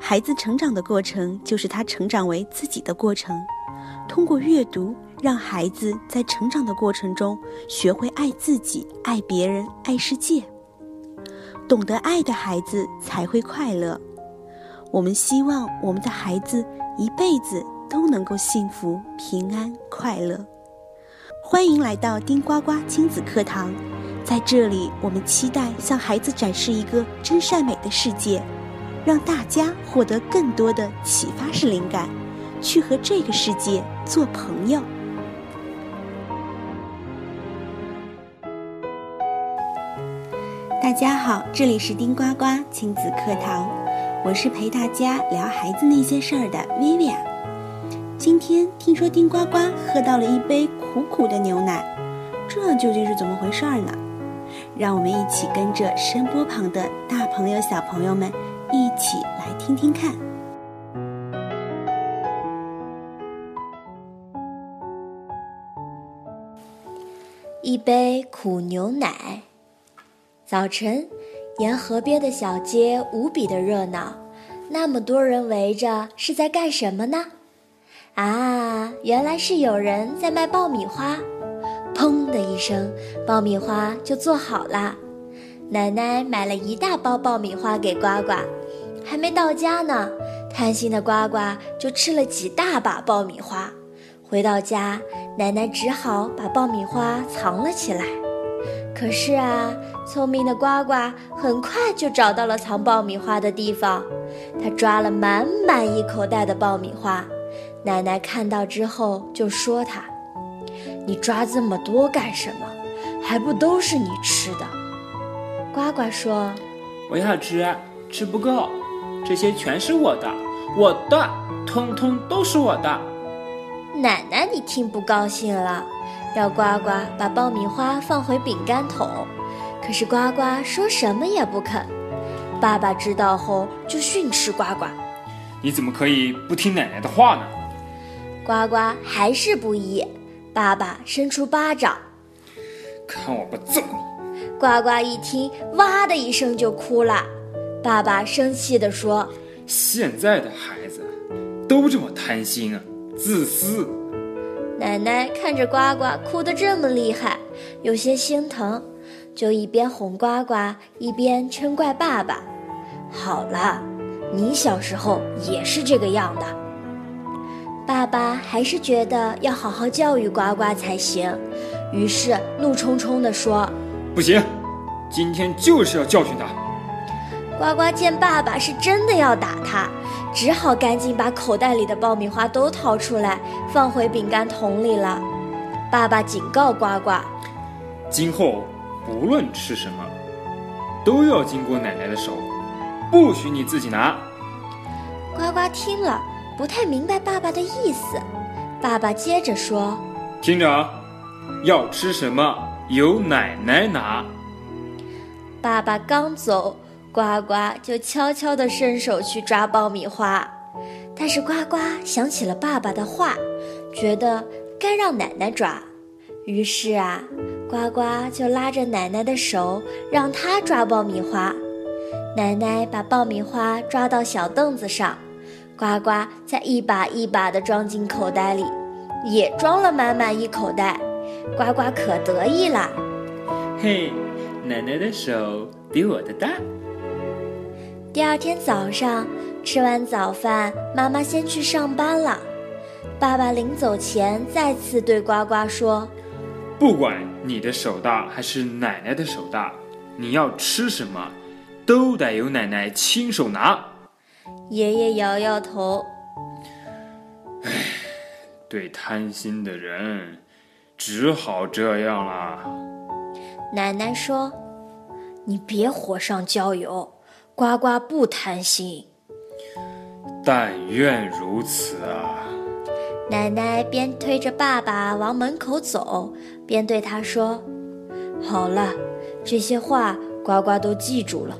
孩子成长的过程就是他成长为自己的过程。通过阅读，让孩子在成长的过程中学会爱自己、爱别人、爱世界。懂得爱的孩子才会快乐。我们希望我们的孩子一辈子都能够幸福、平安、快乐。欢迎来到丁呱呱亲子课堂，在这里，我们期待向孩子展示一个真善美的世界，让大家获得更多的启发式灵感，去和这个世界做朋友。大家好，这里是丁呱呱亲子课堂，我是陪大家聊孩子那些事儿的 Vivian。今天听说丁呱呱喝到了一杯苦苦的牛奶，这究竟是怎么回事儿呢？让我们一起跟着声波旁的大朋友、小朋友们一起来听听看。一杯苦牛奶。早晨，沿河边的小街无比的热闹，那么多人围着，是在干什么呢？啊，原来是有人在卖爆米花。砰的一声，爆米花就做好了。奶奶买了一大包爆米花给呱呱，还没到家呢，贪心的呱呱就吃了几大把爆米花。回到家，奶奶只好把爆米花藏了起来。可是啊。聪明的呱呱很快就找到了藏爆米花的地方，他抓了满满一口袋的爆米花。奶奶看到之后就说：“他，你抓这么多干什么？还不都是你吃的？”呱呱说：“我要吃，吃不够，这些全是我的，我的，通通都是我的。”奶奶，你听不高兴了，要呱呱把爆米花放回饼干桶。可是呱呱说什么也不肯，爸爸知道后就训斥呱呱：“你怎么可以不听奶奶的话呢？”呱呱还是不依，爸爸伸出巴掌：“看我不揍你！”呱呱一听，哇的一声就哭了。爸爸生气地说：“现在的孩子都这么贪心啊，自私。”奶奶看着呱呱哭得这么厉害，有些心疼。就一边哄呱呱，一边嗔怪爸爸：“好了，你小时候也是这个样的。”爸爸还是觉得要好好教育呱呱才行，于是怒冲冲地说：“不行，今天就是要教训他。”呱呱见爸爸是真的要打他，只好赶紧把口袋里的爆米花都掏出来，放回饼干桶里了。爸爸警告呱呱：“今后。”不论吃什么，都要经过奶奶的手，不许你自己拿。呱呱听了，不太明白爸爸的意思。爸爸接着说：“听着，要吃什么由奶奶拿。”爸爸刚走，呱呱就悄悄地伸手去抓爆米花。但是呱呱想起了爸爸的话，觉得该让奶奶抓。于是啊。呱呱就拉着奶奶的手，让她抓爆米花。奶奶把爆米花抓到小凳子上，呱呱再一把一把地装进口袋里，也装了满满一口袋。呱呱可得意了，嘿，奶奶的手比我的大。第二天早上吃完早饭，妈妈先去上班了。爸爸临走前再次对呱呱说。不管你的手大还是奶奶的手大，你要吃什么，都得由奶奶亲手拿。爷爷摇摇头，唉，对贪心的人，只好这样了。奶奶说：“你别火上浇油，呱呱不贪心。”但愿如此啊。奶奶边推着爸爸往门口走，边对他说：“好了，这些话呱呱都记住了，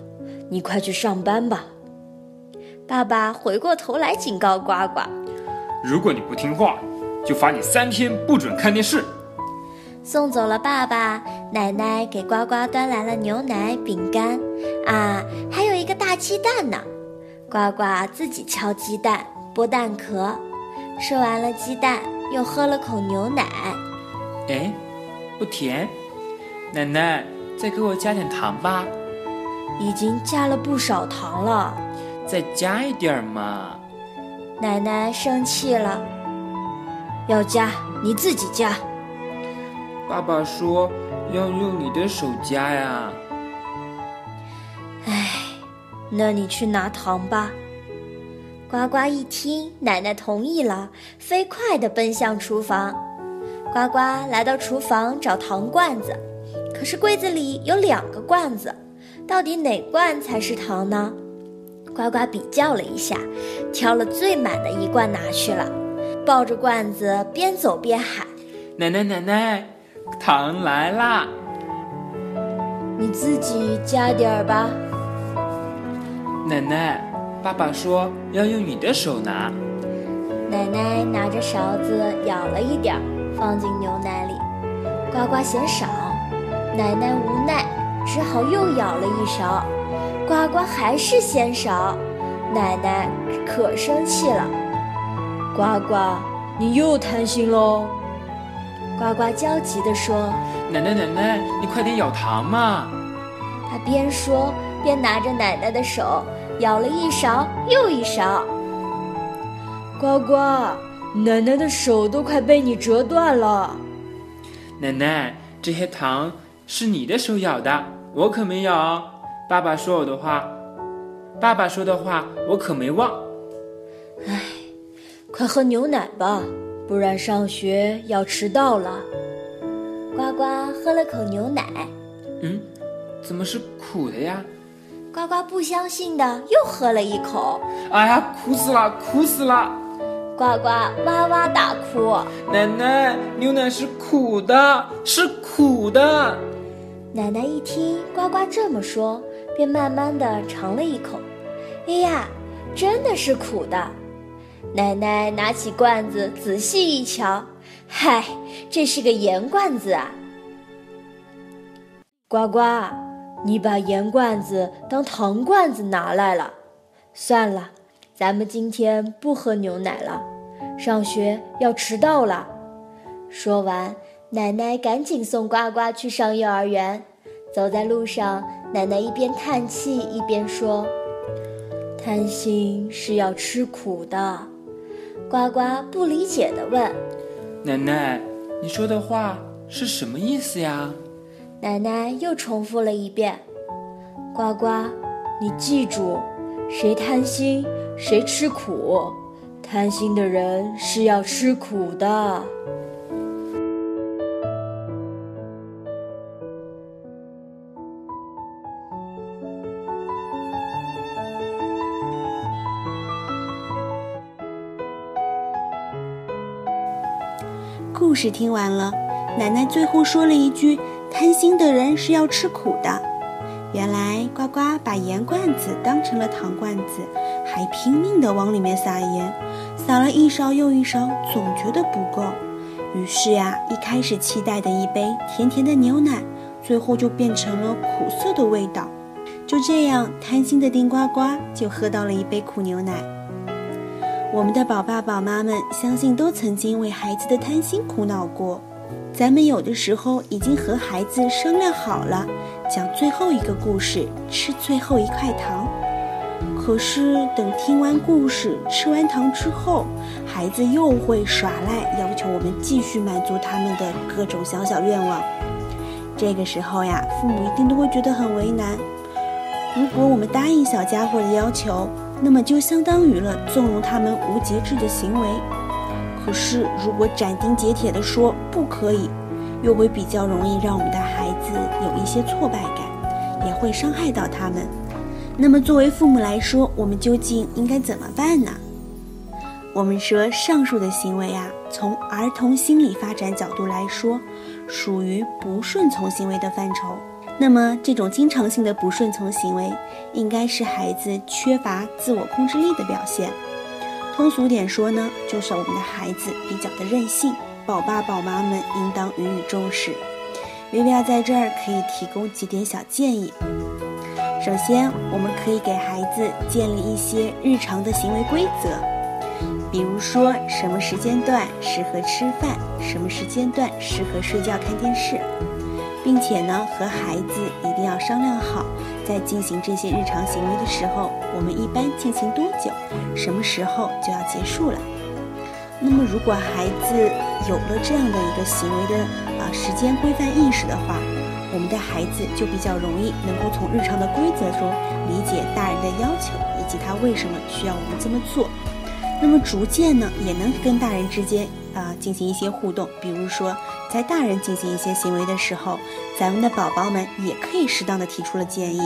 你快去上班吧。”爸爸回过头来警告呱呱：“如果你不听话，就罚你三天不准看电视。”送走了爸爸，奶奶给呱呱端来了牛奶、饼干，啊，还有一个大鸡蛋呢。呱呱自己敲鸡蛋、剥蛋壳，吃完了鸡蛋，又喝了口牛奶。哎，不甜，奶奶再给我加点糖吧。已经加了不少糖了，再加一点嘛。奶奶生气了，要加你自己加。爸爸说要用你的手加呀。唉，那你去拿糖吧。呱呱一听奶奶同意了，飞快地奔向厨房。呱呱来到厨房找糖罐子，可是柜子里有两个罐子，到底哪罐才是糖呢？呱呱比较了一下，挑了最满的一罐拿去了，抱着罐子边走边喊：“奶奶奶奶，糖来啦！你自己加点儿吧。”奶奶，爸爸说要用你的手拿。奶奶拿着勺子舀了一点儿，放进牛奶里。呱呱嫌少，奶奶无奈，只好又舀了一勺。呱呱还是嫌少，奶奶可生气了。呱呱，你又贪心喽！呱呱焦急地说：“奶奶奶奶，你快点舀糖嘛！”他边说边拿着奶奶的手。舀了一勺又一勺，呱呱，奶奶的手都快被你折断了。奶奶，这些糖是你的手咬的，我可没有。爸爸说我的话，爸爸说的话我可没忘。唉，快喝牛奶吧，不然上学要迟到了。呱呱喝了口牛奶，嗯，怎么是苦的呀？呱呱不相信的又喝了一口，哎呀，苦死了，苦死了！呱呱哇哇大哭。奶奶，牛奶是苦的，是苦的。奶奶一听呱呱这么说，便慢慢的尝了一口。哎呀，真的是苦的！奶奶拿起罐子仔细一瞧，嗨，这是个盐罐子啊！呱呱。你把盐罐子当糖罐子拿来了，算了，咱们今天不喝牛奶了，上学要迟到了。说完，奶奶赶紧送呱呱去上幼儿园。走在路上，奶奶一边叹气一边说：“贪心是要吃苦的。”呱呱不理解地问：“奶奶，你说的话是什么意思呀？”奶奶又重复了一遍：“呱呱，你记住，谁贪心谁吃苦，贪心的人是要吃苦的。”故事听完了，奶奶最后说了一句。贪心的人是要吃苦的。原来呱呱把盐罐子当成了糖罐子，还拼命地往里面撒盐，撒了一勺又一勺，总觉得不够。于是呀，一开始期待的一杯甜甜的牛奶，最后就变成了苦涩的味道。就这样，贪心的丁呱呱就喝到了一杯苦牛奶。我们的宝爸宝妈们，相信都曾经为孩子的贪心苦恼过。咱们有的时候已经和孩子商量好了，讲最后一个故事，吃最后一块糖。可是等听完故事、吃完糖之后，孩子又会耍赖，要求我们继续满足他们的各种小小愿望。这个时候呀，父母一定都会觉得很为难。如果我们答应小家伙的要求，那么就相当于了纵容他们无节制的行为。可是，如果斩钉截铁地说不可以，又会比较容易让我们的孩子有一些挫败感，也会伤害到他们。那么，作为父母来说，我们究竟应该怎么办呢？我们说，上述的行为啊，从儿童心理发展角度来说，属于不顺从行为的范畴。那么，这种经常性的不顺从行为，应该是孩子缺乏自我控制力的表现。通俗点说呢，就是我们的孩子比较的任性，宝爸宝妈们应当予以重视。薇薇娅在这儿可以提供几点小建议。首先，我们可以给孩子建立一些日常的行为规则，比如说什么时间段适合吃饭，什么时间段适合睡觉看电视，并且呢，和孩子一定要商量好，在进行这些日常行为的时候，我们一般进行多久，什么时候就要结束了。那么，如果孩子有了这样的一个行为的啊时间规范意识的话，我们的孩子就比较容易能够从日常的规则中理解大人的要求，以及他为什么需要我们这么做。那么逐渐呢，也能跟大人之间啊进行一些互动。比如说，在大人进行一些行为的时候，咱们的宝宝们也可以适当的提出了建议。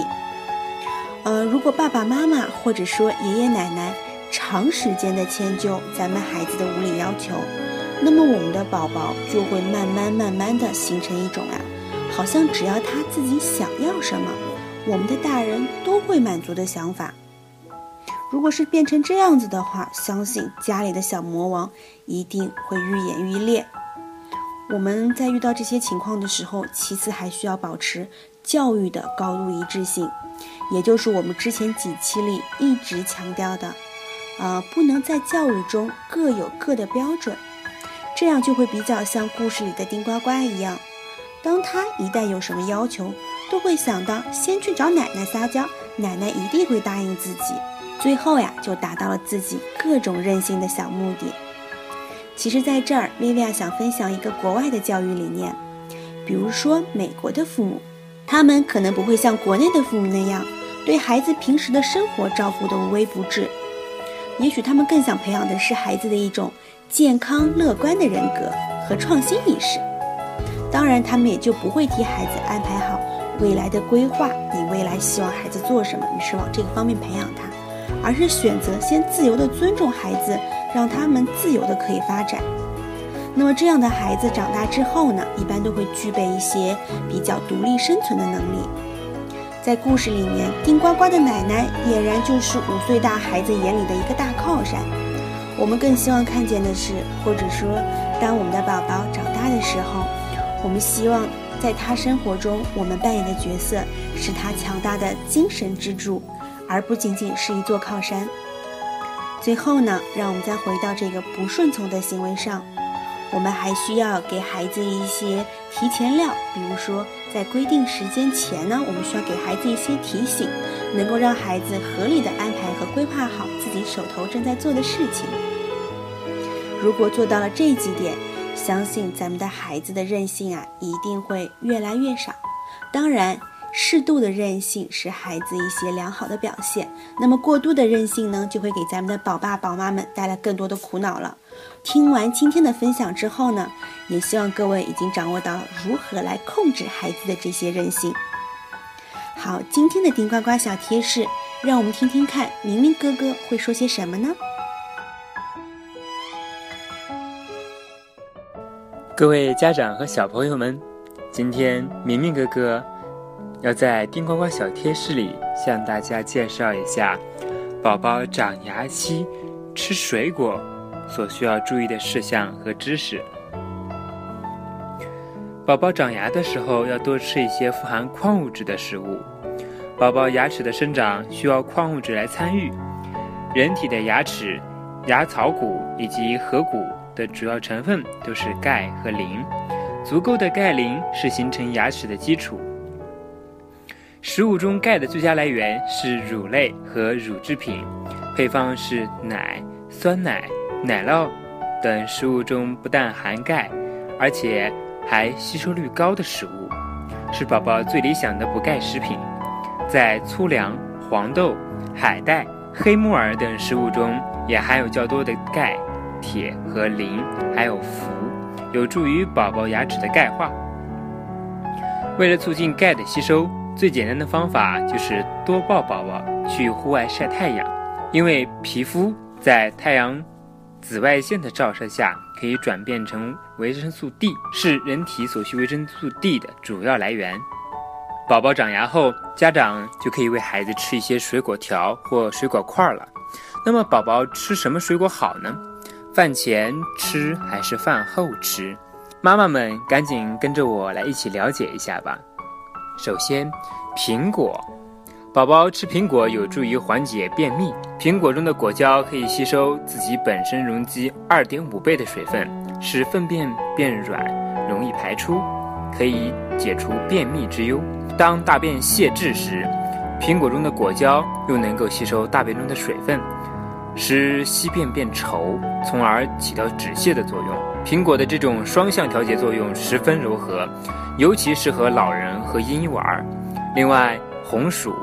呃，如果爸爸妈妈或者说爷爷奶奶长时间的迁就咱们孩子的无理要求，那么我们的宝宝就会慢慢慢慢的形成一种啊。好像只要他自己想要什么，我们的大人都会满足的想法。如果是变成这样子的话，相信家里的小魔王一定会愈演愈烈。我们在遇到这些情况的时候，其次还需要保持教育的高度一致性，也就是我们之前几期里一直强调的，呃，不能在教育中各有各的标准，这样就会比较像故事里的丁呱呱一样。当他一旦有什么要求，都会想到先去找奶奶撒娇，奶奶一定会答应自己。最后呀，就达到了自己各种任性的小目的。其实，在这儿，薇薇娅想分享一个国外的教育理念，比如说美国的父母，他们可能不会像国内的父母那样，对孩子平时的生活照顾得无微不至。也许他们更想培养的是孩子的一种健康乐观的人格和创新意识。当然，他们也就不会替孩子安排好未来的规划。你未来希望孩子做什么，于是往这个方面培养他，而是选择先自由地尊重孩子，让他们自由地可以发展。那么这样的孩子长大之后呢，一般都会具备一些比较独立生存的能力。在故事里面，丁呱呱的奶奶俨然就是五岁大孩子眼里的一个大靠山。我们更希望看见的是，或者说，当我们的宝宝长大的时候。我们希望在他生活中，我们扮演的角色是他强大的精神支柱，而不仅仅是一座靠山。最后呢，让我们再回到这个不顺从的行为上，我们还需要给孩子一些提前料，比如说在规定时间前呢，我们需要给孩子一些提醒，能够让孩子合理的安排和规划好自己手头正在做的事情。如果做到了这几点，相信咱们的孩子的韧性啊，一定会越来越少。当然，适度的韧性是孩子一些良好的表现。那么，过度的韧性呢，就会给咱们的宝爸宝妈们带来更多的苦恼了。听完今天的分享之后呢，也希望各位已经掌握到如何来控制孩子的这些任性。好，今天的顶呱呱小贴士，让我们听听看，明明哥哥会说些什么呢？各位家长和小朋友们，今天明明哥哥要在丁呱呱小贴士里向大家介绍一下宝宝长牙期吃水果所需要注意的事项和知识。宝宝长牙的时候要多吃一些富含矿物质的食物。宝宝牙齿的生长需要矿物质来参与。人体的牙齿、牙槽骨以及颌骨。的主要成分都是钙和磷，足够的钙磷是形成牙齿的基础。食物中钙的最佳来源是乳类和乳制品，配方是奶、酸奶、奶酪等食物中不但含钙，而且还吸收率高的食物，是宝宝最理想的补钙食品。在粗粮、黄豆、海带、黑木耳等食物中也含有较多的钙。铁和磷还有氟，有助于宝宝牙齿的钙化。为了促进钙的吸收，最简单的方法就是多抱宝宝去户外晒太阳，因为皮肤在太阳紫外线的照射下可以转变成维生素 D，是人体所需维生素 D 的主要来源。宝宝长牙后，家长就可以为孩子吃一些水果条或水果块了。那么，宝宝吃什么水果好呢？饭前吃还是饭后吃？妈妈们赶紧跟着我来一起了解一下吧。首先，苹果，宝宝吃苹果有助于缓解便秘。苹果中的果胶可以吸收自己本身容积二点五倍的水分，使粪便变软，容易排出，可以解除便秘之忧。当大便泄滞时，苹果中的果胶又能够吸收大便中的水分，使稀便变稠，从而起到止泻的作用。苹果的这种双向调节作用十分柔和，尤其适合老人和婴幼儿。另外，红薯、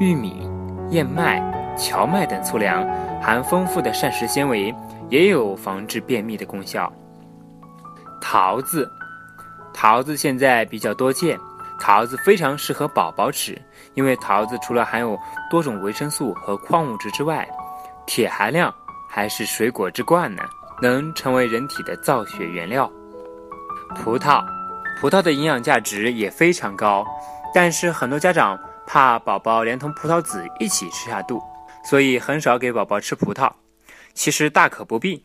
玉米、燕麦、荞麦等粗粮含丰富的膳食纤维，也有防治便秘的功效。桃子，桃子现在比较多见。桃子非常适合宝宝吃，因为桃子除了含有多种维生素和矿物质之外，铁含量还是水果之冠呢，能成为人体的造血原料。葡萄，葡萄的营养价值也非常高，但是很多家长怕宝宝连同葡萄籽一起吃下肚，所以很少给宝宝吃葡萄。其实大可不必，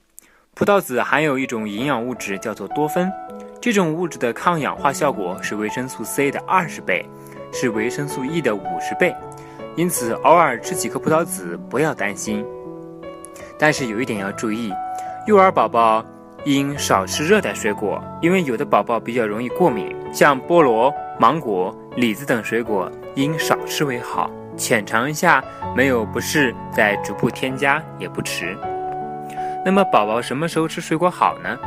葡萄籽含有一种营养物质，叫做多酚。这种物质的抗氧化效果是维生素 C 的二十倍，是维生素 E 的五十倍，因此偶尔吃几颗葡萄籽不要担心。但是有一点要注意，幼儿宝宝应少吃热带水果，因为有的宝宝比较容易过敏，像菠萝、芒果、李子等水果应少吃为好。浅尝一下，没有不适再逐步添加也不迟。那么宝宝什么时候吃水果好呢？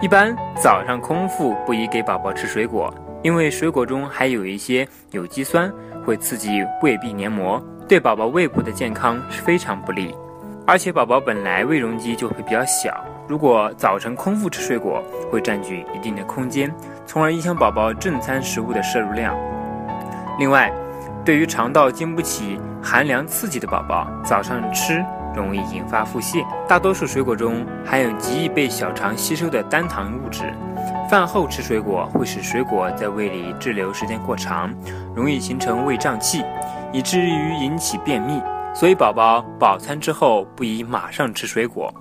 一般早上空腹不宜给宝宝吃水果，因为水果中还有一些有机酸，会刺激胃壁黏膜，对宝宝胃部的健康是非常不利。而且宝宝本来胃容积就会比较小，如果早晨空腹吃水果，会占据一定的空间，从而影响宝宝正餐食物的摄入量。另外，对于肠道经不起寒凉刺激的宝宝，早上吃。容易引发腹泻。大多数水果中含有极易被小肠吸收的单糖物质，饭后吃水果会使水果在胃里滞留时间过长，容易形成胃胀气，以至于引起便秘。所以宝宝饱餐之后不宜马上吃水果。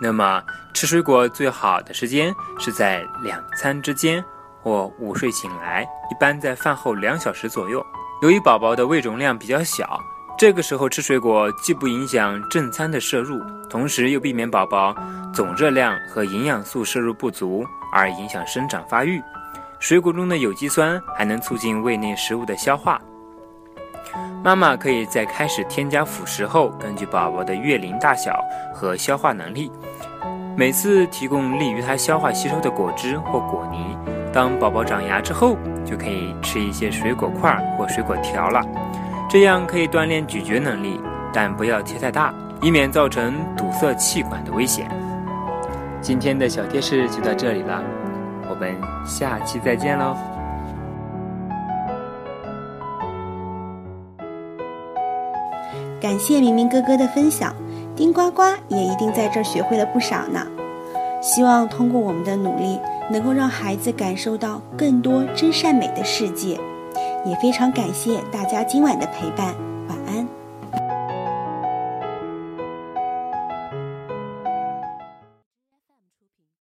那么吃水果最好的时间是在两餐之间或午睡醒来，一般在饭后两小时左右。由于宝宝的胃容量比较小。这个时候吃水果既不影响正餐的摄入，同时又避免宝宝总热量和营养素摄入不足而影响生长发育。水果中的有机酸还能促进胃内食物的消化。妈妈可以在开始添加辅食后，根据宝宝的月龄大小和消化能力，每次提供利于他消化吸收的果汁或果泥。当宝宝长牙之后，就可以吃一些水果块或水果条了。这样可以锻炼咀嚼能力，但不要切太大，以免造成堵塞气管的危险。今天的小贴士就到这里了，我们下期再见喽！感谢明明哥哥的分享，丁呱呱也一定在这儿学会了不少呢。希望通过我们的努力，能够让孩子感受到更多真善美的世界。也非常感谢大家今晚的陪伴。